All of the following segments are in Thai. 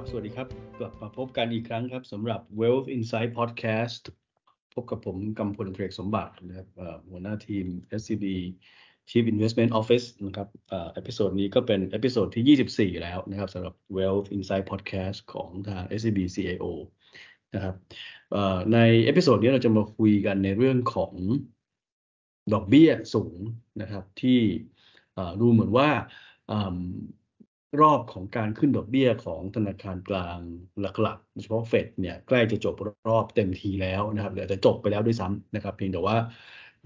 ครับ สวัสดีครับ กลับมาพบกันอีกครั้งครับสำหรับ Wealth Insight Podcast พบกับผมกำพลเทรกสมบัตินะครับหัวหน้าทีม SCB Chief Investment Office นะครับ episode นี้ก็เป็น episode ที่ 24 แล้วนะครับสำหรับ Wealth Insight Podcast ของทาง SCB CIO นะครับใน episode นี้เราจะมาคุยกันในเรื่องของดอกเบี้ยสูงนะครับที่ดูเหมือนว่า รอบของการขึ้นดอกเบี้ยของธนาคารกลางหลักๆโดยเฉพาะเฟดเนี่ยใกล้จะจบรอบเต็มทีแล้วนะครับหรือจะจบไปแล้วด้วยซ้ำนะครับ เพียงแต่ว่า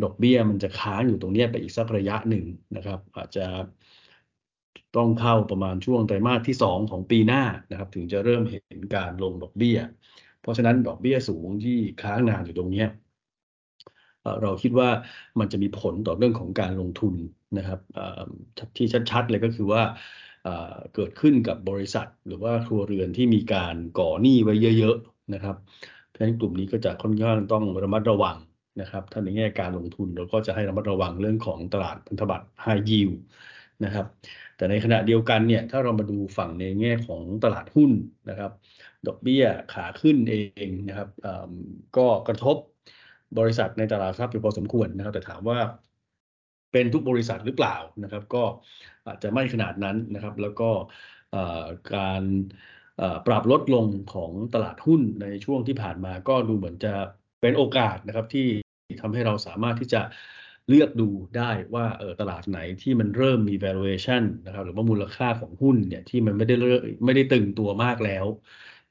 ดอกเบี้ยมันจะค้างอยู่ตรงนี้ไปอีกสักระยะหนึ่งนะครับ อาจจะต้องเข้าประมาณช่วงไตรมาสที่ 2 ของปีหน้านะครับ ถึงจะเริ่มเห็นการลงดอกเบี้ย เพราะฉะนั้นดอกเบี้ยสูงที่ค้างนานอยู่ตรงนี้เราคิดว่ามันจะมีผลต่อเรื่องของการลงทุนนะครับที่ชัดๆเลยก็คือว่า เกิดขึ้นกับบริษัท หรือว่าครัวเรือนที่มีการก่อหนี้ไว้เยอะๆนะครับ เพราะฉะนั้นกลุ่มนี้ก็จะค่อนข้างต้องระมัดระวังนะครับถ้าในแง่การลงทุนเราก็จะให้ระมัดระวังเรื่องของตลาดพันธบัตร high yield นะครับ แต่ในขณะเดียวกันเนี่ยถ้าเรามาดูฝั่งในแง่ของตลาดหุ้นนะครับ ดอกเบี้ยขาขึ้นเองนะครับก็กระทบบริษัทในตลาดทรัพย์อยู่พอสมควรนะครับ แต่ถามว่าเป็นทุกบริษัทหรือเปล่านะครับ ก็ อาจจะไม่ขนาดนั้นนะครับ แล้วก็การปรับลดลงของตลาดหุ้นในช่วงที่ผ่านมา ก็ดูเหมือนจะเป็นโอกาสนะครับที่ทำให้เราสามารถที่จะเลือกดูได้ว่าเออตลาดไหนที่มันเริ่มมี valuation นะครับหรือว่ามูลค่าของหุ้นเนี่ยที่มันไม่ได้ไม่ได้ตึงตัวมากแล้ว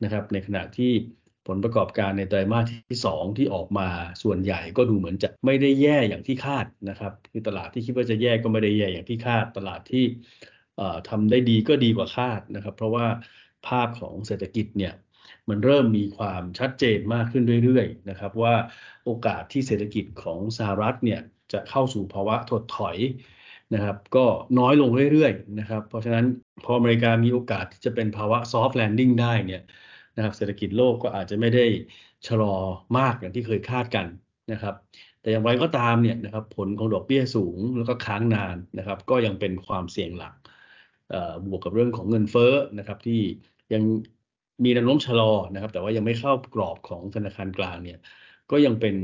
นะครับ ในขณะที่ ผลประกอบการในไตรมาสที่ 2 ที่ออกมาส่วนใหญ่ก็ดูเหมือนจะไม่ได้แย่อย่างที่คาดนะครับคือตลาดที่คิดว่าจะแย่ก็ไม่ได้แย่อย่างที่คาด ตลาดที่ทำได้ดีก็ดีกว่าคาดนะครับ เพราะว่าภาพของเศรษฐกิจเนี่ยมันเริ่มมีความชัดเจนมากขึ้นเรื่อยๆนะครับ ว่าโอกาสที่เศรษฐกิจของสหรัฐเนี่ยจะเข้าสู่ภาวะถดถอยนะครับ ก็น้อยลงเรื่อยๆนะครับ เพราะฉะนั้นพออเมริกามีโอกาสที่จะเป็นภาวะ soft landing ได้เนี่ย นะครับเศรษฐกิจโลกก็อาจจะไม่ได้ชะลอมากอย่างที่เคยคาดกันนะครับ แต่อย่างไรก็ตามเนี่ยนะครับผลของดอกเบี้ยสูงแล้วก็ค้างนานนะครับ ก็ยังเป็นความเสี่ยงหลักบวกกับเรื่องของเงินเฟ้อนะครับที่ยังมีแนวโน้มชะลอนะครับ แต่ว่ายังไม่เข้ากรอบของธนาคารกลางเนี่ยก็ยังเป็น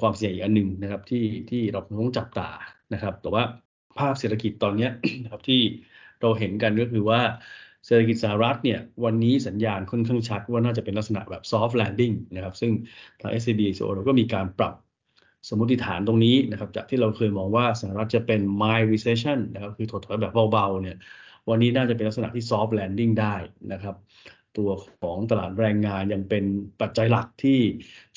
ความเสี่ยงอีกอันหนึ่งนะครับที่ที่เราต้องจับตานะครับ แต่ว่าภาพเศรษฐกิจตอนนี้นะครับที่เราเห็นกันก็คือว่า เศรษฐกิจสหรัฐเนี่ยวันนี้สัญญาณค่อนข้างชัดว่าน่าจะเป็นลักษณะแบบ soft landing นะครับ ซึ่งทาง SCB เราก็มีการปรับสมมติฐานตรงนี้นะครับ จากที่เราเคยมองว่าสหรัฐจะเป็น mild recession นะครับ คือถดถอยแบบเบาๆ เนี่ยวันนี้น่าจะเป็นลักษณะที่ soft landing ได้นะครับ ตัวของตลาดแรงงานยังเป็นปัจจัยหลักที่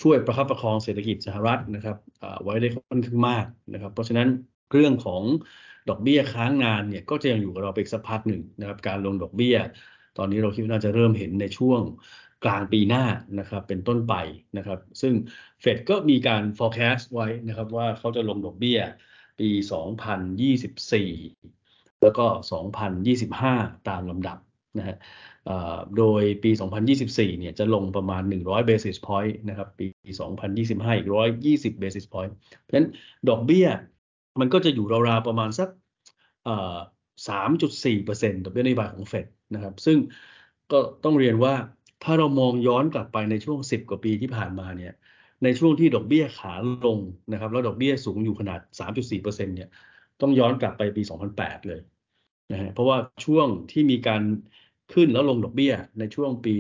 ช่วยประคับประคองเศรษฐกิจสหรัฐนะครับไว้ได้ค่อนข้างมากนะครับ เพราะฉะนั้น เรื่องของดอกเบี้ยค้างนานเนี่ยก็จะยังอยู่กับเราไปอีกสักพักหนึ่งนะครับการลงดอกเบี้ย ตอนนี้เราคิดว่าน่าจะเริ่มเห็นในช่วงกลางปีหน้านะครับเป็นต้นไปนะครับซึ่งเฟดก็มีการ forecast ไว้นะครับว่าเขาจะลงดอกเบี้ยปี 2024 แล้วก็ 2025 ตามลำดับนะฮะโดยปี 2024 เนี่ยจะลงประมาณ 100 basis point นะครับปี 2025 อีก 120 basis point เพราะฉะนั้นดอกเบี้ย มันก็จะอยู่ราวๆประมาณสักสามจุดสี่เปอร์เซ็นต์ดอกเบี้ยนโยบายของเฟดนะครับ ซึ่งก็ต้องเรียนว่าถ้าเรามองย้อนกลับไปในช่วงสิบกว่าปีที่ผ่านมาเนี่ย ในช่วงที่ดอกเบี้ยขาลงนะครับ แล้วดอกเบี้ยสูงอยู่ขนาด3.4%เนี่ยต้องย้อนกลับไปปี2008เลยนะฮะเพราะว่าช่วงที่มีการขึ้นแล้วลงดอกเบี้ยในช่วงปี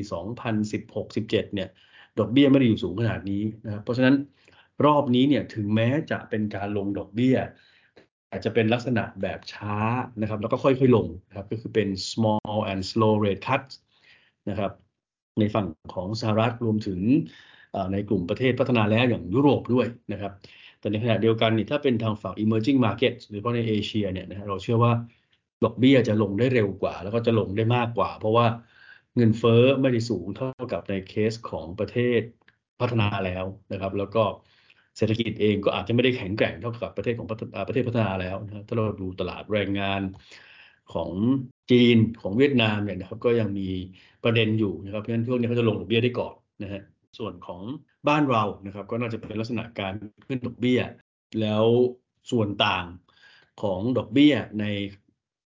2016-17 เนี่ย ดอกเบี้ยไม่ได้อยู่สูงขนาดนี้นะครับ เพราะฉะนั้น รอบนี้เนี่ยถึงแม้จะเป็นการลงดอกเบี้ย อาจจะเป็นลักษณะแบบช้านะครับแล้วก็ค่อยๆลงนะครับก็คือเป็น small and slow rate cut นะครับในฝั่งของสหรัฐรวมถึงในกลุ่มประเทศพัฒนาแล้วอย่างยุโรปด้วยนะครับ แต่ในขณะเดียวกันนี่ถ้าเป็นทางฝั่ง emerging market หรือว่าในเอเชียเนี่ยนะเราเชื่อว่าดอกเบี้ยจะลงได้เร็วกว่า แล้วก็จะลงได้มากกว่า เพราะว่าเงินเฟ้อไม่ได้สูงเท่ากับในเคสของประเทศพัฒนาแล้วนะครับ แล้วก็ เศรษฐกิจเองก็อาจจะไม่ได้แข็งแกร่งเท่ากับประเทศของประเทศพัฒนาแล้วนะถ้าเราดูตลาดแรงงานของจีนของเวียดนามเนี่ยนะครับก็ยังมีประเด็นอยู่นะครับเพราะฉะนั้นช่วงนี้เขาจะลงดอกเบี้ยได้ก่อนนะฮะส่วนของบ้านเรานะครับ ก็น่าจะเป็นลักษณะการขึ้นดอกเบี้ย แล้วส่วนต่างของดอกเบี้ยใน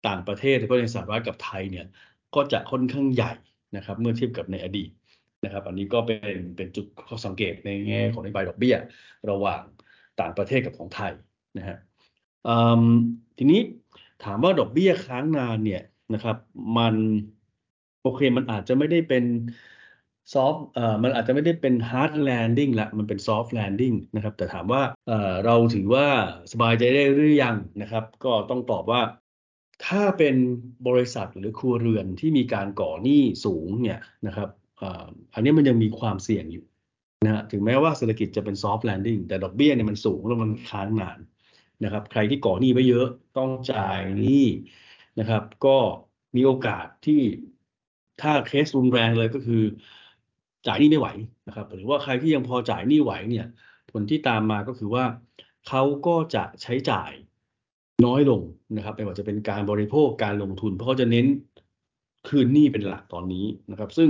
ต่างประเทศแล้วก็ในสหรัฐกับไทยเนี่ยก็จะค่อนข้างใหญ่นะครับ เมื่อเทียบกับในอดีต นะครับอันนี้ก็เป็นเป็นจุดข้อสังเกตในแง่ของนโยบายดอกเบี้ย ระหว่างต่างประเทศกับของไทยนะฮะทีนี้ถามว่าดอกเบี้ยค้างนานเนี่ยนะครับ มันโอเคมันอาจจะไม่ได้เป็น soft เอ่อมันอาจจะไม่ได้เป็น hard landing ละมันเป็น soft landing นะครับ แต่ถามว่าเอ่อเราถือว่าสบายใจได้หรือยังนะครับ ก็ต้องตอบว่าถ้าเป็นบริษัทหรือครัวเรือนที่มีการก่อหนี้สูงเนี่ยนะครับ อันนี้มันยังมีความเสี่ยงอยู่นะฮะถึงแม้ว่าเศรษฐกิจจะเป็น soft landing แต่ดอกเบี้ยเนี่ยมันสูงแล้วมันค้างนานนะครับ ใครที่ก่อหนี้ไว้เยอะต้องจ่ายหนี้นะครับ ก็มีโอกาสที่ถ้าเคสรุนแรงเลยก็คือ จ่ายหนี้ไม่ไหวนะครับ หรือว่าใครที่ยังพอจ่ายหนี้ไหวเนี่ย ผลที่ตามมาก็คือว่าเขาก็จะใช้จ่ายน้อยลงนะครับไม่ว่าจะเป็นการบริโภคการลงทุน เพราะเขาจะเน้นคืนหนี้เป็นหลักตอนนี้นะครับ ซึ่ง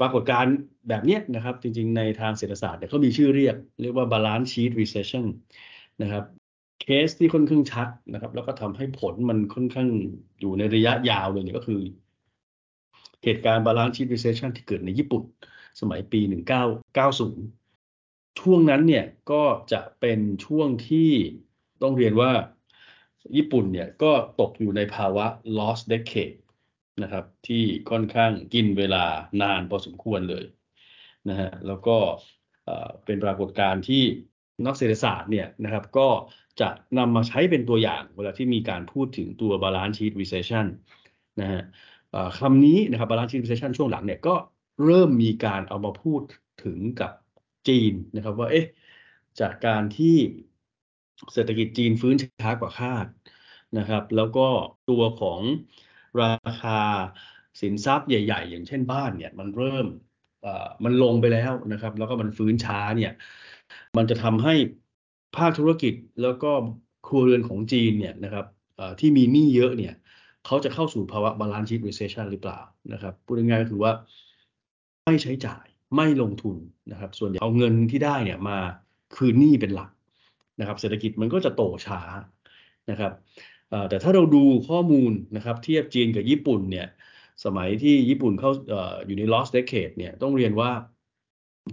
ปรากฏการณ์แบบนี้นะครับ จริงๆ ในทางเศรษฐศาสตร์เนี่ยเขามีชื่อเรียก เรียกว่า balance sheet recession นะครับเคสที่ค่อนข้างชัดนะครับ แล้วก็ทำให้ผลมันค่อนข้างอยู่ในระยะยาวเลยเนี่ยก็คือ เหตุการณ์ balance sheet recession ที่เกิดในญี่ปุ่น สมัยปี 1990 ช่วงนั้นเนี่ยก็จะเป็นช่วงที่ต้องเรียนว่าญี่ปุ่นเนี่ยก็ตกอยู่ในภาวะ lost decade นะครับ ที่ค่อนข้างกินเวลานานพอสมควรเลยนะฮะแล้วก็เป็นปรากฏการณ์ที่นักเศรษฐศาสตร์เนี่ยนะครับก็จะนำมาใช้เป็นตัวอย่างเวลาที่มีการพูดถึงตัว balance sheet recession นะฮะคำนี้นะครับ balance sheet recession ช่วงหลังเนี่ยก็เริ่มมีการเอามาพูดถึงกับจีนนะครับว่าเอ๊ะจากการที่เศรษฐกิจจีนฟื้นช้ากว่าคาดนะครับ แล้วก็ตัวของ ราคาสินทรัพย์ใหญ่ ๆ อย่างเช่นบ้านเนี่ยมันเริ่มมันลงไปแล้วนะครับ แล้วก็มันฟื้นช้าเนี่ยมันจะทำให้ภาคธุรกิจแล้วก็ครัวเรือนของจีนเนี่ยนะครับที่มีหนี้เยอะเนี่ยเขาจะเข้าสู่ภาวะ balance sheet recession หรือเปล่านะครับพูดง่ายๆก็คือว่าไม่ใช้จ่ายไม่ลงทุนนะครับ ส่วนใหญ่เอาเงินที่ได้เนี่ยมาคืนหนี้เป็นหลักนะครับ เศรษฐกิจมันก็จะโตช้านะครับ แต่ถ้าเราดูข้อมูลนะครับเทียบจีนกับญี่ปุ่นเนี่ยสมัยที่ญี่ปุ่นเข้าอยู่ใน lost decade เนี่ยต้องเรียนว่า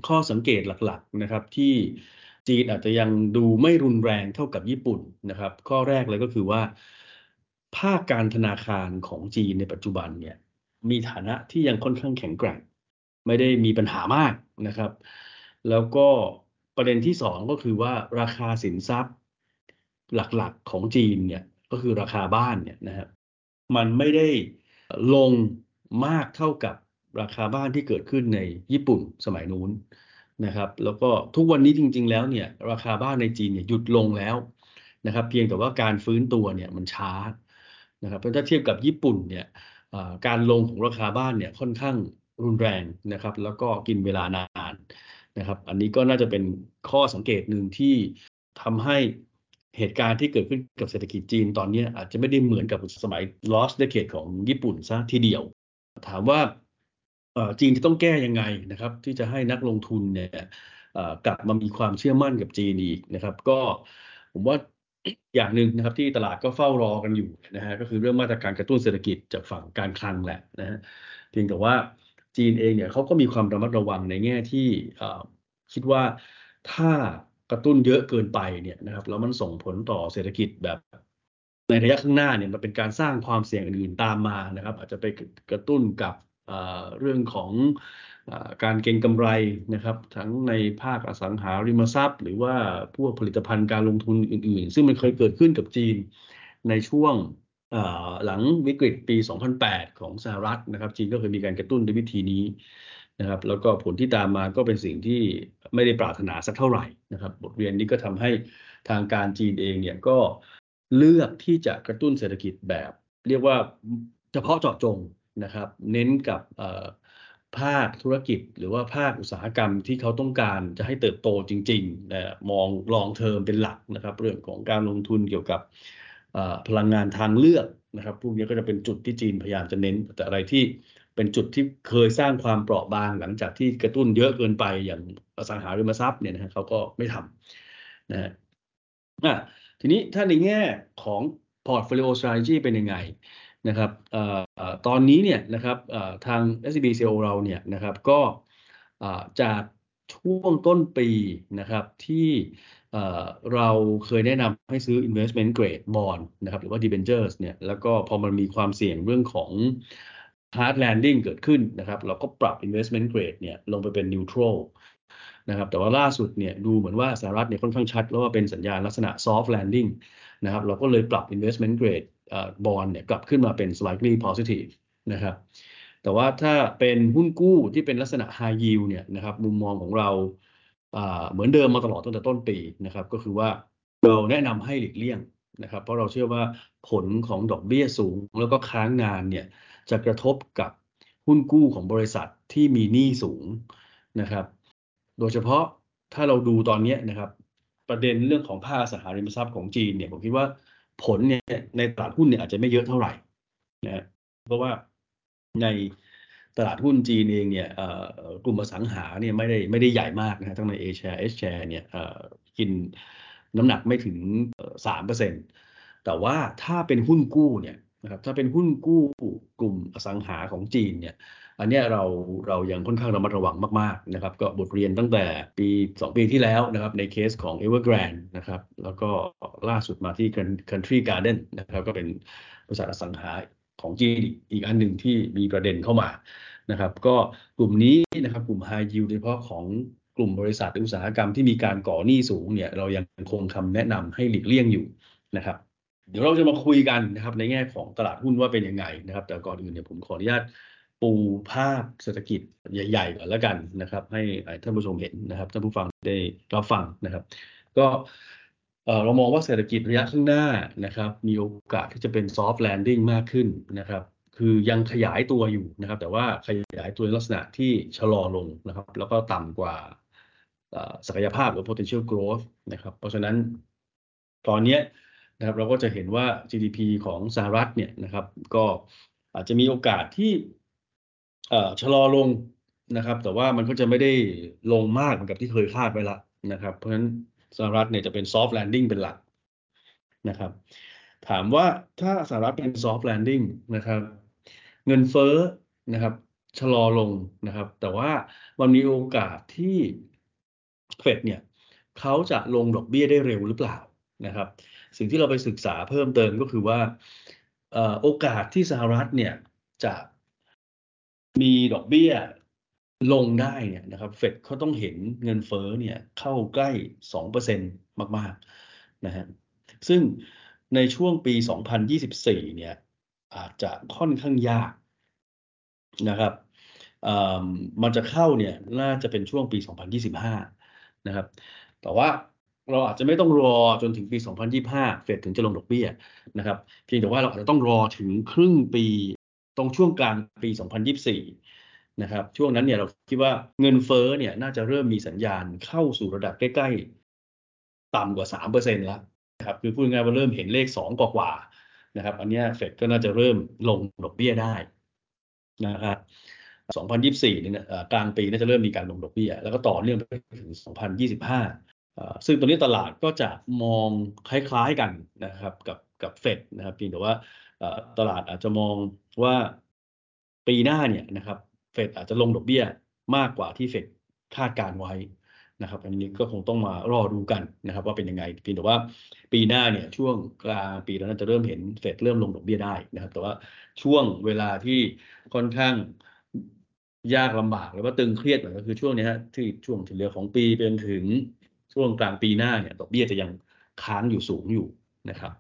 ข้อสังเกตหลักๆนะครับที่จีนอาจจะยังดูไม่รุนแรงเท่ากับญี่ปุ่นนะครับ ข้อแรกเลยก็คือว่า ภาคการธนาคารของจีนในปัจจุบันเนี่ยมีฐานะที่ยังค่อนข้างแข็งแกร่ง ไม่ได้มีปัญหามากนะครับ แล้วก็ประเด็นที่สองก็คือว่าราคาสินทรัพย์หลักๆของจีนเนี่ย ก็คือราคาบ้านเนี่ยนะครับมันไม่ได้ลงมากเท่ากับราคาบ้านที่เกิดขึ้นในญี่ปุ่นสมัยนู้นนะครับแล้วก็ทุกวันนี้จริง ๆ แล้วเนี่ยราคาบ้านในจีนเนี่ยหยุดลงแล้วนะครับเพียงแต่ว่าการฟื้นตัวเนี่ยมันช้านะครับเพราะถ้าเทียบกับญี่ปุ่นเนี่ยการลงของราคาบ้านเนี่ยค่อนข้างรุนแรงนะครับ แล้วก็กินเวลานานนะครับ อันนี้ก็น่าจะเป็นข้อสังเกตหนึ่งที่ทำให้ เหตุการณ์ที่เกิดขึ้นกับเศรษฐกิจจีนตอนนี้อาจจะไม่ได้เหมือนกับสมัย lost decade ของญี่ปุ่นซะทีเดียว ถามว่าจีนจะต้องแก้ยังไงนะครับ ที่จะให้นักลงทุนเนี่ยกลับมามีความเชื่อมั่นกับจีนอีกนะครับ ก็ผมว่าอย่างหนึ่งนะครับที่ตลาดก็เฝ้ารอกันอยู่นะฮะก็คือเรื่องมาตรการกระตุ้นเศรษฐกิจจากฝั่งการคลังแหละนะฮะเพียงแต่ว่าจีนเองเนี่ยเขาก็มีความระมัดระวังในแง่ที่คิดว่าถ้า กระตุ้นเยอะเกินไปเนี่ยนะครับแล้วมันส่งผลต่อเศรษฐกิจแบบ ในระยะข้างหน้าเนี่ยมันเป็นการสร้างความเสี่ยงอื่นๆตามมานะครับ อาจจะไปกระตุ้นกับเรื่องของการเก็งกำไรนะครับ ทั้งในภาคอสังหาริมทรัพย์ หรือว่าพวกผลิตภัณฑ์การลงทุนอื่นๆ ซึ่งมันเคยเกิดขึ้นกับจีนในช่วงหลังวิกฤตปี 2008 ของสหรัฐนะครับ จีนก็เคยมีการกระตุ้นด้วยวิธีนี้ นะครับ แล้วก็ผลที่ตามมาก็เป็นสิ่งที่ไม่ได้ปรารถนาสักเท่าไหร่นะครับ บทเรียนนี้ก็ทำให้ทางการจีนเองเนี่ยก็เลือกที่จะกระตุ้นเศรษฐกิจแบบ เรียกว่าเฉพาะเจาะจงนะครับ เน้นกับภาคธุรกิจหรือว่าภาคอุตสาหกรรมที่เขาต้องการจะให้เติบโตจริงๆนะมองลองเทอมเป็นหลักนะครับ เรื่องของการลงทุนเกี่ยวกับพลังงานทางเลือกนะครับพวกนี้ก็จะเป็นจุดที่จีนพยายามจะเน้นแต่อะไรที่ เป็นจุดที่เคยสร้างความเปราะบางหลังจากที่กระตุ้นเยอะเกินไปอย่างอสังหาริมทรัพย์เนี่ยนะฮะเขาก็ไม่ทำนะฮะทีนี้ถ้าในแง่ของ portfolio strategy เป็นยังไงนะครับตอนนี้เนี่ยนะครับทาง SCB CO เราเนี่ยนะครับก็จากช่วงต้นปีนะครับที่เราเคยแนะนำให้ซื้อ investment grade bond นะครับหรือว่า debentures เนี่ยแล้วก็พอมันมีความเสี่ยงเรื่องของ hard landing เกิดขึ้นนะครับเราก็ปรับ investment grade เนี่ยลงไปเป็น neutral นะครับแต่ว่าล่าสุดเนี่ยดูเหมือนว่าสหรัฐเนี่ยค่อนข้างชัดแล้วว่าเป็นสัญญาณลักษณะ soft landing นะครับเราก็เลยปรับ investment grade bond เนี่ยกลับขึ้นมาเป็น slightly positive นะครับแต่ว่าถ้าเป็นหุ้นกู้ที่เป็นลักษณะ high yield เนี่ยนะครับมุมมองของเราเหมือนเดิมมาตลอดตั้งแต่ต้นปีนะครับก็คือว่าเราแนะนำให้หลีกเลี่ยงนะครับเพราะเราเชื่อว่าผลของดอกเบี้ยสูงแล้วก็ค้างนานเนี่ย จะกระทบกับหุ้นกู้ของบริษัทที่มีหนี้สูงนะครับ โดยเฉพาะถ้าเราดูตอนนี้นะครับ ประเด็นเรื่องของภาคสังหาริมทรัพย์ของจีนเนี่ยผมคิดว่าผลเนี่ยในตลาดหุ้นเนี่ยอาจจะไม่เยอะเท่าไหร่นะเพราะว่าในตลาดหุ้นจีนเองเนี่ยกลุ่มอสังหาเนี่ยไม่ได้ไม่ได้ใหญ่มากนะทั้งในเอแชร์เอชแชร์เนี่ยกินน้ำหนักไม่ถึงสามเปอร์เซ็นต์แต่ว่าถ้าเป็นหุ้นกู้เนี่ย นะครับถ้าเป็นหุ้นกู้กลุ่มอสังหาของจีนเนี่ยอันนี้เราเรายังค่อนข้างระมัดระวังมากๆนะครับก็บทเรียนตั้งแต่ปี 2 ปีที่แล้วนะครับในเคสของ Evergrande นะครับแล้วก็ล่าสุดมาที่ Country Garden นะครับก็เป็นบริษัทอสังหาของจีนอีกอันหนึ่งที่มีประเด็นเข้ามานะครับก็กลุ่มนี้นะครับกลุ่ม High Yield โดยเฉพาะของกลุ่มบริษัทอุตสาหกรรมที่มีการก่อหนี้สูงเนี่ยเรายังคงคำแนะนำให้หลีกเลี่ยงอยู่นะครับ เดี๋ยวเราจะมาคุยกันนะครับ ในแง่ของตลาดหุ้นว่าเป็นยังไงนะครับ แต่ก่อนอื่นเนี่ยผมขออนุญาตปูภาพเศรษฐกิจใหญ่ๆก่อนแล้วกันนะครับ ให้ท่านผู้ชมเห็นนะครับท่านผู้ฟังได้รับฟังนะครับ ก็เรามองว่าเศรษฐกิจระยะข้างหน้านะครับ มีโอกาสที่จะเป็น soft landing มากขึ้นนะครับ คือยังขยายตัวอยู่นะครับ แต่ว่าขยายตัวในลักษณะที่ชะลอลงนะครับ แล้วก็ต่ำกว่าศักยภาพหรือ potential growth นะครับ เพราะฉะนั้นตอนนี้ นะครับเราก็จะเห็นว่า GDP ของสหรัฐเนี่ยนะครับ ก็อาจจะมีโอกาสที่ชะลอลงนะครับ แต่ว่ามันก็จะไม่ได้ลงมากเหมือนกับที่เคยคาดไว้ละนะครับ เพราะฉะนั้นสหรัฐเนี่ยจะเป็น soft landing เป็นหลักนะครับ ถามว่าถ้าสหรัฐเป็น soft landing นะครับ เงินเฟ้อนะครับชะลอลงนะครับ แต่ว่ามันมีโอกาสที่เฟดเนี่ยเขาจะลงดอกเบี้ยได้เร็วหรือเปล่านะครับ สิ่งที่เราไปศึกษาเพิ่มเติมก็คือว่าโอกาสที่สหรัฐเนี่ยจะมีดอกเบี้ยลงได้เนี่ยนะครับเฟดเขาต้องเห็นเงินเฟ้อเนี่ยเข้าใกล้สองเปอร์เซ็นมากๆนะฮะซึ่งในช่วงปี 2024 เนี่ยอาจจะค่อนข้างยากนะครับมันจะเข้าเนี่ยน่าจะเป็นช่วงปี 2025 นะครับ แต่ว่า เราอาจจะไม่ต้องรอจนถึงปี 2025 เฟดถึงจะลงดอกเบี้ยนะครับเพียงแต่ว่าเราอาจจะต้องรอถึงครึ่งปีตรงช่วงกลางปี 2024 นะครับ ช่วงนั้นเนี่ยเราคิดว่าเงินเฟ้อเนี่ยน่าจะเริ่มมีสัญญาณเข้าสู่ระดับใกล้ ๆ ต่ำกว่า 3%แล้วนะครับ คือพูดง่ายว่าเริ่มเห็นเลข 2 กว่าๆนะครับ อันนี้เฟดก็น่าจะเริ่มลงดอกเบี้ยได้นะครับ2024เนี่ยกลางปีน่าจะเริ่มมีการลงดอกเบี้ย แล้วก็ต่อเนื่องไปถึง 2025 ซึ่งตอนนี้ตลาดก็จะมองคล้ายๆกันนะครับกับกับเฟดนะครับเพียงแต่ว่าตลาดอาจจะมองว่าปีหน้าเนี่ยนะครับเฟดอาจจะลงดอกเบี้ยมากกว่าที่เฟดคาดการไว้นะครับ อันนี้ก็คงต้องมารอดูกันนะครับ ว่าเป็นยังไงเพียงแต่ว่าปีหน้าเนี่ยช่วงกลางปีแล้วน่าจะเริ่มเห็นเฟดเริ่มลงดอกเบี้ยได้นะครับ แต่ว่าช่วงเวลาที่ค่อนข้างยากลำบากหรือว่าตึงเครียดหน่อยก็คือช่วงนี้ฮะที่ช่วงที่เหลือของปีเป็นถึง ช่วงกลางปีหน้าเนี่ยดอกเบี้ยจะยังค้างอยู่สูงอยู่นะครับ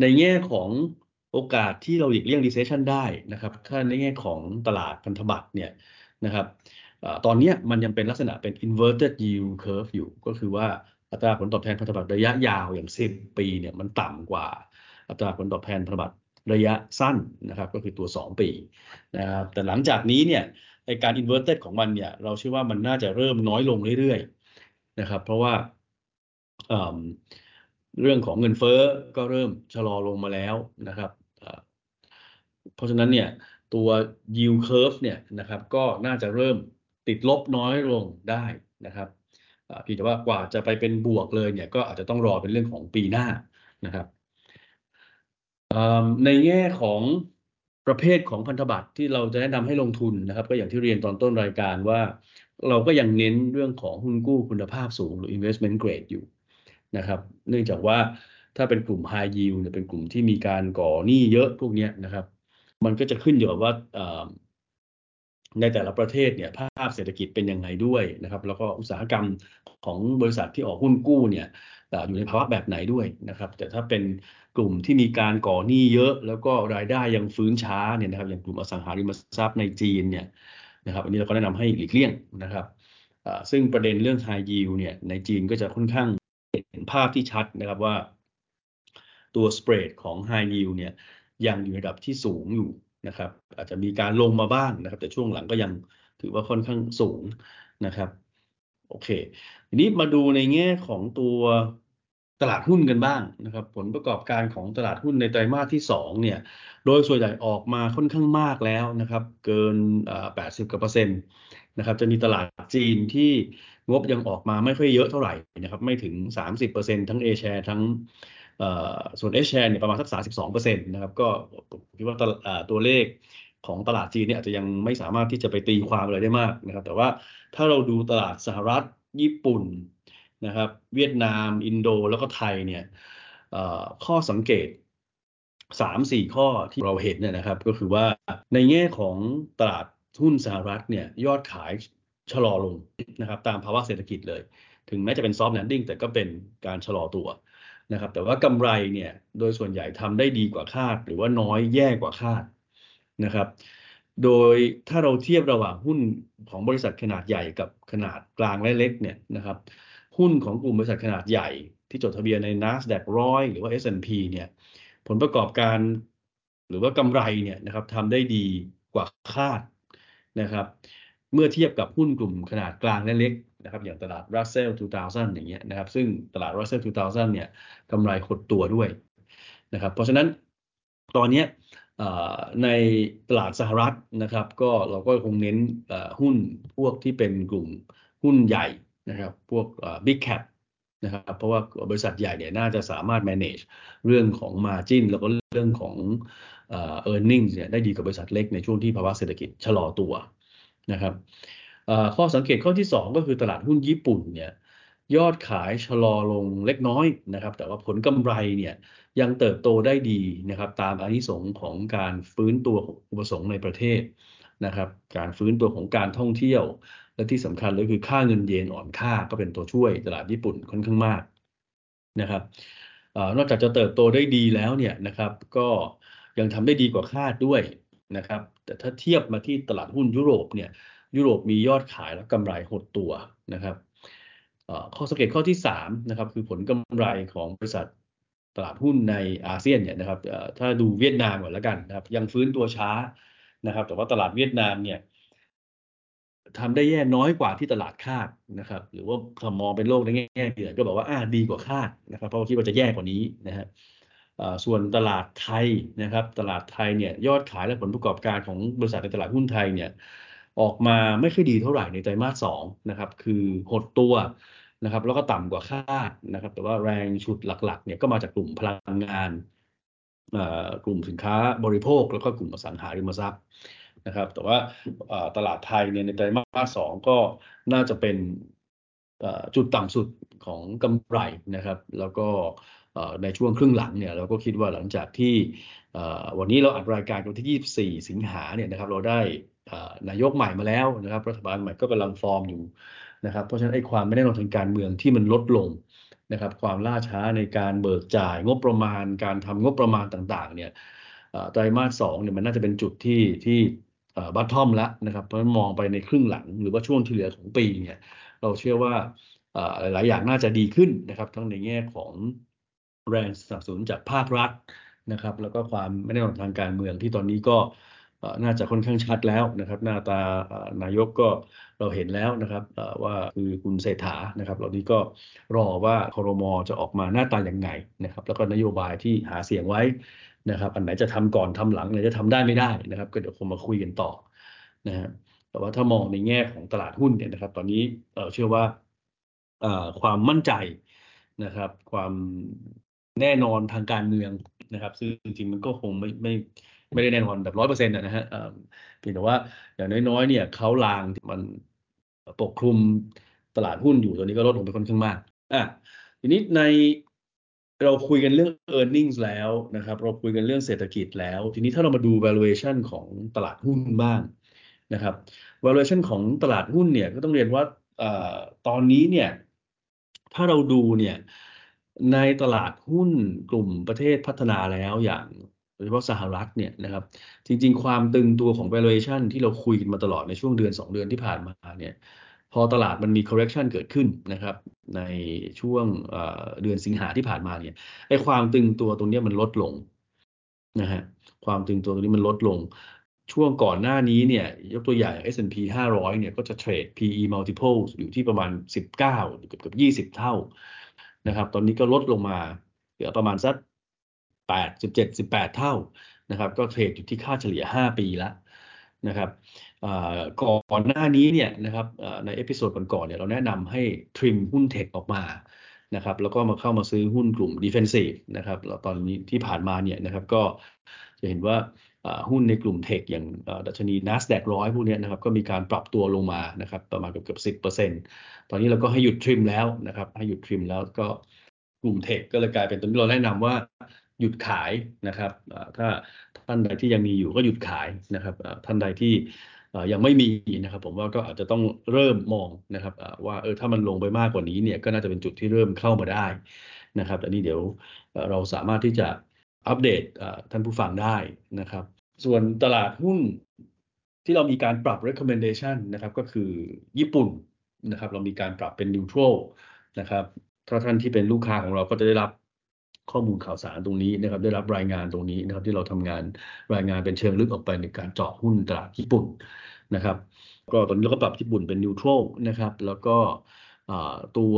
ในแง่ของโอกาสที่เราหลีกเลี่ยง recession ได้นะครับถ้าในแง่ของตลาดพันธบัตรเนี่ยนะครับตอนนี้มันยังเป็นลักษณะเป็น inverted yield curve อยู่ ก็คือว่าอัตราผลตอบแทนพันธบัตรระยะยาวอย่าง 10 ปีเนี่ยมันต่ำกว่าอัตราผลตอบแทนพันธบัตรระยะสั้นนะครับก็คือตัว 2 ปีนะครับแต่หลังจากนี้เนี่ยในการ inverted ของมันเนี่ยเราเชื่อว่ามันน่าจะเริ่มน้อยลงเรื่อย นะครับ เพราะว่าเรื่องของเงินเฟ้อก็เริ่มชะลอลงมาแล้วนะครับ เพราะฉะนั้นเนี่ยตัว yield curve เนี่ยนะครับก็น่าจะเริ่มติดลบน้อยลงได้นะครับเพียงแต่ว่ากว่าจะไปเป็นบวกเลยเนี่ยก็อาจจะต้องรอเป็นเรื่องของปีหน้านะครับในแง่ของประเภทของพันธบัตรที่เราจะแนะนำให้ลงทุนนะครับ ก็อย่างที่เรียนตอนต้นรายการว่า เราก็ยังเน้นเรื่องของหุ้นกู้คุณภาพสูงหรือ investment grade อยู่นะครับ เนื่องจากว่าถ้าเป็นกลุ่ม high yield เนี่ยเป็นกลุ่มที่มีการก่อหนี้เยอะพวกนี้นะครับ มันก็จะขึ้นอยู่กับว่าในแต่ละประเทศเนี่ยภาพเศรษฐกิจเป็นยังไงด้วยนะครับ แล้วก็อุตสาหกรรมของบริษัทที่ออกหุ้นกู้เนี่ยอยู่ในภาวะแบบไหนด้วยนะครับ แต่ถ้าเป็นกลุ่มที่มีการก่อหนี้เยอะ แล้วก็รายได้ยังฟื้นช้าเนี่ยนะครับ อย่างกลุ่มอสังหาริมทรัพย์ในจีนเนี่ย นะครับ อันนี้เราก็แนะนำให้หลีกเลี่ยงนะครับซึ่งประเด็นเรื่อง high yield เนี่ยในจีนก็จะค่อนข้างเห็นภาพที่ชัดนะครับว่า ตัว spread ของ high yield เนี่ยยังอยู่ระดับที่สูงอยู่นะครับ อาจจะมีการลงมาบ้างนะครับ แต่ช่วงหลังก็ยังถือว่าค่อนข้างสูงนะครับ โอเค ทีนี้มาดูในแง่ของตัว ตลาดหุ้นกันบ้างนะครับ ผลประกอบการของตลาดหุ้นในไตรมาสที่ 2 เนี่ย โดยส่วนใหญ่ออกมาค่อนข้างมากแล้วนะครับ เกิน 80กว่าเปอร์เซ็นต์นะครับ จะมีตลาดจีนที่งบยังออกมาไม่ค่อยเยอะเท่าไหร่นะครับ ไม่ถึง 30%ทั้ง A share ทั้งส่วน H share เนี่ยประมาณสัก 32%นะครับ ก็ผมคิดว่าตัวเลขของตลาดจีนเนี่ยอาจจะยังไม่สามารถที่จะไปตีความอะไรได้มากนะครับ แต่ว่าถ้าเราดูตลาดสหรัฐญี่ปุ่น นะครับ เวียดนาม อินโดแล้วก็ไทยเนี่ยข้อสังเกต3-4ข้อที่เราเห็นเนี่ยนะครับ ก็คือว่าในแง่ของตลาดหุ้นสหรัฐเนี่ยยอดขายชะลอลงนะครับ ตามภาวะเศรษฐกิจเลย ถึงแม้จะเป็น soft landing แต่ก็เป็นการชะลอตัวนะครับ แต่ว่ากำไรเนี่ยโดยส่วนใหญ่ทำได้ดีกว่าคาด หรือว่าน้อยแย่กว่าคาดนะครับ โดยถ้าเราเทียบระหว่างหุ้นของบริษัทขนาดใหญ่กับขนาดกลางและเล็กเนี่ยนะครับ หุ้นของกลุ่มบริษัทขนาดใหญ่ ที่จดทะเบียนใน NASDAQ 100หรือว่า S&P เนี่ยผลประกอบการหรือว่ากำไรเนี่ยนะครับทำได้ดีกว่าคาดนะครับเมื่อเทียบกับหุ้นกลุ่มขนาดกลางและเล็กนะครับอย่างตลาด Russell 2000 อย่างเงี้ยนะครับซึ่งตลาด Russell 2000 เนี่ยกำไรหดตัวด้วยนะครับเพราะฉะนั้นตอนนี้ในตลาดสหรัฐนะครับ ก็เราก็คงเน้นหุ้นพวกที่เป็นกลุ่มหุ้นใหญ่ นะครับพวก big cap นะครับเพราะว่าบริษัทใหญ่เนี่ยน่าจะสามารถ manage เรื่องของ margin แล้วก็เรื่องของ earnings เนี่ยได้ดีกว่าบริษัทเล็กในช่วงที่ภาวะเศรษฐกิจชะลอตัวนะครับข้อสังเกตข้อที่ 2 ก็คือตลาดหุ้นญี่ปุ่นเนี่ยยอดขายชะลอลงเล็กน้อยนะครับ แต่ว่าผลกำไรเนี่ยยังเติบโตได้ดีนะครับ ตามอานิสงส์ของการฟื้นตัวของอุปสงค์ในประเทศนะครับ การฟื้นตัวของการท่องเที่ยว และที่สำคัญเลยคือค่าเงินเยนอ่อนค่าก็เป็นตัวช่วยตลาดญี่ปุ่นค่อนข้างมากนะครับนอกจากจะเติบโตได้ดีแล้วเนี่ยนะครับ ก็ยังทำได้ดีกว่าคาดด้วยนะครับ แต่ถ้าเทียบมาที่ตลาดหุ้นยุโรปเนี่ยยุโรปมียอดขายและกำไรหดตัวนะครับข้อสังเกตข้อที่3นะครับคือผลกำไรของบริษัทตลาดหุ้นในอาเซียนเนี่ยนะครับถ้าดูเวียดนามก่อนแล้วกันนะครับ ยังฟื้นตัวช้านะครับ แต่ว่าตลาดเวียดนามเนี่ย ทำได้แย่น้อยกว่าที่ตลาดคาดนะครับ หรือว่าถ้ามองเป็นโลกในแง่เดือนก็บอกว่าอ่าดีกว่าคาดนะครับ เพราะคิดว่าจะแย่กว่านี้นะฮะส่วนตลาดไทยนะครับ ตลาดไทยเนี่ยยอดขายและผลประกอบการของบริษัทในตลาดหุ้นไทยเนี่ยออกมาไม่ค่อยดีเท่าไหร่ในไตรมาสสองนะครับ คือหดตัวนะครับ แล้วก็ต่ำกว่าคาดนะครับ แต่ว่าแรงชุดหลักๆเนี่ยก็มาจากกลุ่มพลังงานกลุ่มสินค้าบริโภคแล้วก็กลุ่มอสังหาริมทรัพย์ นะครับ แต่ว่าตลาดไทยเนี่ยในไตรมาสสองก็น่าจะเป็นจุดต่ำสุดของกำไรนะครับ แล้วก็ในช่วงครึ่งหลังเนี่ยเราก็คิดว่าหลังจากที่วันนี้เราอัดรายการวันที่ 24 สิงหาเนี่ยนะครับเราได้นายกใหม่มาแล้วนะครับรัฐบาลใหม่ก็กำลังฟอร์มอยู่นะครับ เพราะฉะนั้นไอ้ความไม่แน่นอนทางการเมืองที่มันลดลงนะครับ ความล่าช้าในการเบิกจ่ายงบประมาณการทำงบประมาณต่างๆ เนี่ยไตรมาสสองเนี่ยมันน่าจะเป็นจุดที่ที่ บัตทอมแล้วนะครับ เพราะมันมองไปในครึ่งหลังหรือว่าช่วงที่เหลือของปีเนี่ยเราเชื่อว่าหลายอย่างน่าจะดีขึ้นนะครับ ทั้งในแง่ของแรงสนับสนุนจากภาครัฐนะครับ แล้วก็ความไม่แน่นอนทางการเมืองที่ตอนนี้ก็น่าจะค่อนข้างชัดแล้วนะครับ หน้าตานายกก็เราเห็นแล้วนะครับว่าคือคุณเศรษฐานะครับเรานี้ก็รอว่าครมจะออกมาหน้าตาอย่างไงนะครับ แล้วก็นโยบายที่หาเสียงไว้ นะครับ อันไหนจะทำก่อนทำหลังไหนจะทำได้ไม่ได้นะครับ ก็เดี๋ยวคงมาคุยกันต่อนะฮะแต่ว่าถ้ามองในแง่ของตลาดหุ้นเนี่ยนะครับ ตอนนี้เชื่อว่าความมั่นใจนะครับ ความแน่นอนทางการเมืองนะครับ ซึ่งจริงๆมันก็คงไม่ไม่ไม่ได้แน่นอนแบบร้อยเปอร์เซ็นต์นะฮะเพียงแต่ว่าอย่างน้อยๆเนี่ยเขาลางมันปกคลุมตลาดหุ้นอยู่ตัวนี้ก็ลดลงไปค่อนข้างมากอะทีนี้ใน เราคุยกันเรื่อง e a r n i n g แล้วนะครับ เราคุยกันเรื่องเศรษฐกิจแล้ว ทีนี้ถ้าเรามาดู valuation ของตลาดหุ้นบ้างนะครับ valuation ของตลาดหุ้นเนี่ยก็ต้องเรียนว่าตอนนี้เนี่ยถ้าเราดูเนี่ยในตลาดหุ้นกลุ่มประเทศพัฒนาแล้วอย่างโดยเฉพาะสหรัฐเนี่ยนะครับ จริง ๆ ความตึงตัวของ valuation ที่เราคุยกันมาตลอดในช่วงเดือน 2 เดือนที่ผ่านมาเนี่ย พอตลาดมันมี correction เกิดขึ้นนะครับ ในช่วงเดือนสิงหาที่ผ่านมาเนี่ยไอ้ความตึงตัวตรงนี้มันลดลงนะฮะความตึงตัวตรงนี้มันลดลง ช่วงก่อนหน้านี้เนี่ยยกตัวอย่าง S&P 500 เนี่ยก็จะเทรด PE multiple อยู่ที่ประมาณ 19เกือบเกือบ20 เท่านะครับ ตอนนี้ก็ลดลงมาเหลือประมาณสัก8 17 18 เท่านะครับ ก็เทรดอยู่ที่ค่าเฉลี่ย 5 ปีแล้วนะครับ ก่อนหน้านี้เนี่ยนะครับใน episode ก่อนๆเนี่ยเราแนะนำให้ trim หุ้น tech ออกมานะครับแล้วก็มาเข้ามาซื้อหุ้นกลุ่ม Defensive นะครับแล้วตอนนี้ที่ผ่านมาเนี่ยนะครับก็จะเห็นว่าหุ้นในกลุ่ม tech อย่างดัชนี NASDAQ ร้อยพวกนี้นะครับก็มีการปรับตัวลงมานะครับประมาณเกือบเกือบสิบเปอร์เซ็นต์ตอนนี้เราก็ให้หยุด trim แล้วนะครับให้หยุด trim แล้วก็กลุ่ม tech ก็เลยกลายเป็นตัวที่เราแนะนำว่าหยุดขายนะครับถ้าท่านใดที่ยังมีอยู่ก็หยุดขายนะครับท่านใดที่ ยังไม่มีนะครับ ผมว่าก็อาจจะต้องเริ่มมองนะครับว่าเออถ้ามันลงไปมากกว่านี้เนี่ยก็น่าจะเป็นจุดที่เริ่มเข้ามาได้นะครับอันนี้เดี๋ยวเราสามารถที่จะอัปเดตท่านผู้ฟังได้นะครับ ส่วนตลาดหุ้นที่เรามีการปรับ recommendation นะครับก็คือญี่ปุ่นนะครับ เรามีการปรับเป็น neutral นะครับถ้าท่านที่เป็นลูกค้าของเราก็จะได้รับ ข้อมูลข่าวสารตรงนี้นะครับได้รับรายงานตรงนี้นะครับที่เราทำงานรายงานเป็นเชิงลึกออกไปในการเจาะหุ้นตลาดญี่ปุ่นนะครับก็ตอนนี้เราก็ปรับญี่ปุ่นเป็นนิวทรัลนะครับแล้วก็ตัว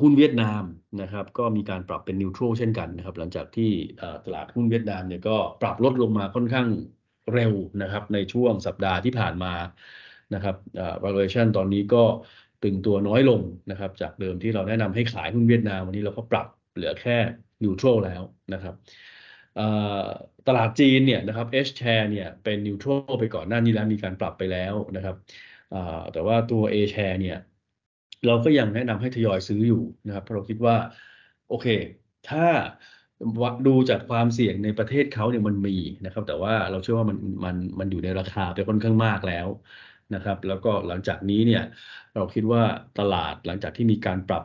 หุ้นเวียดนามนะครับก็มีการปรับเป็นนิวทรัลเช่นกันนะครับหลังจากที่ตลาดหุ้นเวียดนามเนี่ยก็ปรับลดลงมาค่อนข้างเร็วนะครับในช่วงสัปดาห์ที่ผ่านมานะครับ valuation ตอนนี้ก็ตึงตัวน้อยลงนะครับจากเดิมที่เราแนะนำให้ขายหุ้นเวียดนามวันนี้เราก็ปรับ เหลือแค่นิวทรัลแล้วนะครับตลาดจีนเนี่ยนะครับ H share เนี่ยเป็นนิวทรัลไปก่อนหน้านี้แล้วมีการปรับไปแล้วนะครับแต่ว่าตัว A share เนี่ยเราก็ยังแนะนำให้ทยอยซื้ออยู่นะครับเพราะเราคิดว่าโอเค ถ้าดูจากความเสี่ยงในประเทศเขาเนี่ยมันมีนะครับ แต่ว่าเราเชื่อว่ามันมันมันอยู่ในราคาไปค่อนข้างมากแล้วนะครับ แล้วก็หลังจากนี้เนี่ยเราคิดว่าตลาดหลังจากที่มีการปรับ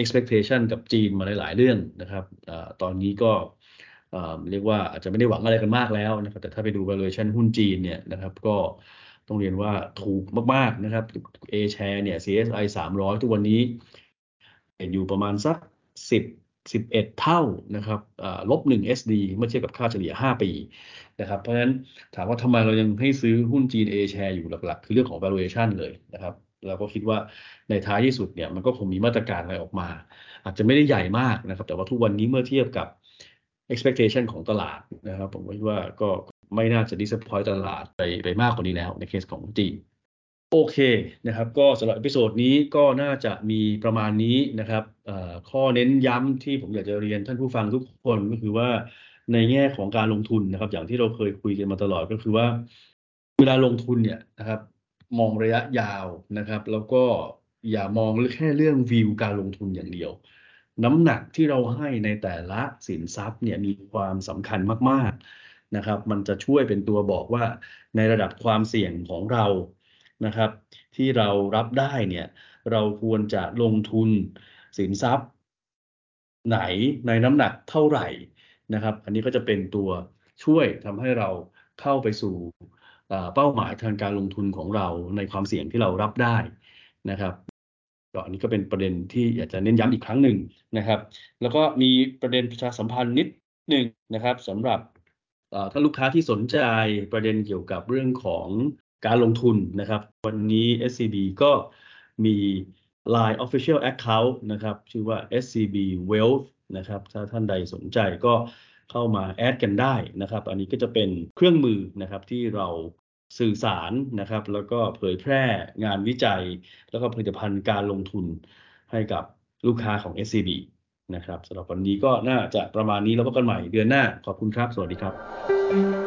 expectation กับจีนมาหลาย ๆ เรื่องนะครับอตอนนี้ก็เรียกว่าอาจจะไม่ได้หวังอะไรกันมากแล้วนะครับ แต่ถ้าไปดู valuation หุ้นจีนเนี่ยนะครับ ก็ต้องเรียนว่าถูกมาก ๆ นะครับ A share เนี่ย CSI 300 ทุกวันนี้อยู่ประมาณสัก 10 11 เท่านะครับลบ1 SD เมื่อเทียบกับค่าเฉลี่ย 5 ปีนะครับ เพราะฉะนั้นถามว่าทำไมเรายังให้ซื้อหุ้นจีน A share อยู่หลัก ๆ คือเรื่องของ valuation เลยนะครับ เราก็คิดว่าในท้ายที่สุดเนี่ยมันก็คงมีมาตรการอะไรออกมา อาจจะไม่ได้ใหญ่มากนะครับ แต่ว่าทุกวันนี้เมื่อเทียบกับ expectation ของตลาดนะครับ ผมคิดว่าก็ไม่น่าจะ disappoint ตลาดไปไปมากกว่านี้แล้วในเคสของจีนโอเคนะครับก็สำหรับ episode นี้ก็น่าจะมีประมาณนี้นะครับข้อเน้นย้ำที่ผมอยากจะเรียนท่านผู้ฟังทุกคนก็คือว่าในแง่ของการลงทุนนะครับ อย่างที่เราเคยคุยกันมาตลอดก็คือว่า เวลาลงทุนเนี่ยนะครับ มองระยะยาวนะครับ แล้วก็อย่ามองแค่เรื่องวิวการลงทุนอย่างเดียว น้ำหนักที่เราให้ในแต่ละสินทรัพย์เนี่ยมีความสำคัญมากๆนะครับ มันจะช่วยเป็นตัวบอกว่าในระดับความเสี่ยงของเรานะครับ ที่เรารับได้เนี่ยเราควรจะลงทุนสินทรัพย์ ไหนในน้ำหนักเท่าไหร่นะครับ อันนี้ก็จะเป็นตัวช่วยทำให้เราเข้าไปสู่ เป้าหมายทางการลงทุนของเราในความเสี่ยงที่เรารับได้นะครับก็อันนี้ก็เป็นประเด็นที่อยากจะเน้นย้ำอีกครั้งหนึ่งนะครับ แล้วก็มีประเด็นประชาสัมพันธ์นิดหนึ่งนะครับสำหรับถ้าลูกค้าที่สนใจประเด็นเกี่ยวกับเรื่องของการลงทุนนะครับ วันนี้ SCB ก็มี Line Official Account นะครับ ชื่อว่า SCB Wealth นะครับ ถ้าท่านใดสนใจก็ เข้ามาแอดกันได้นะครับ อันนี้ก็จะเป็นเครื่องมือนะครับที่เราสื่อสารนะครับ แล้วก็เผยแพร่งานวิจัย แล้วก็ผลิตภัณฑ์การลงทุนให้กับลูกค้าของ SCB นะครับสำหรับวันนี้ก็น่าจะประมาณนี้แล้วพบกันใหม่เดือนหน้า ขอบคุณครับ สวัสดีครับ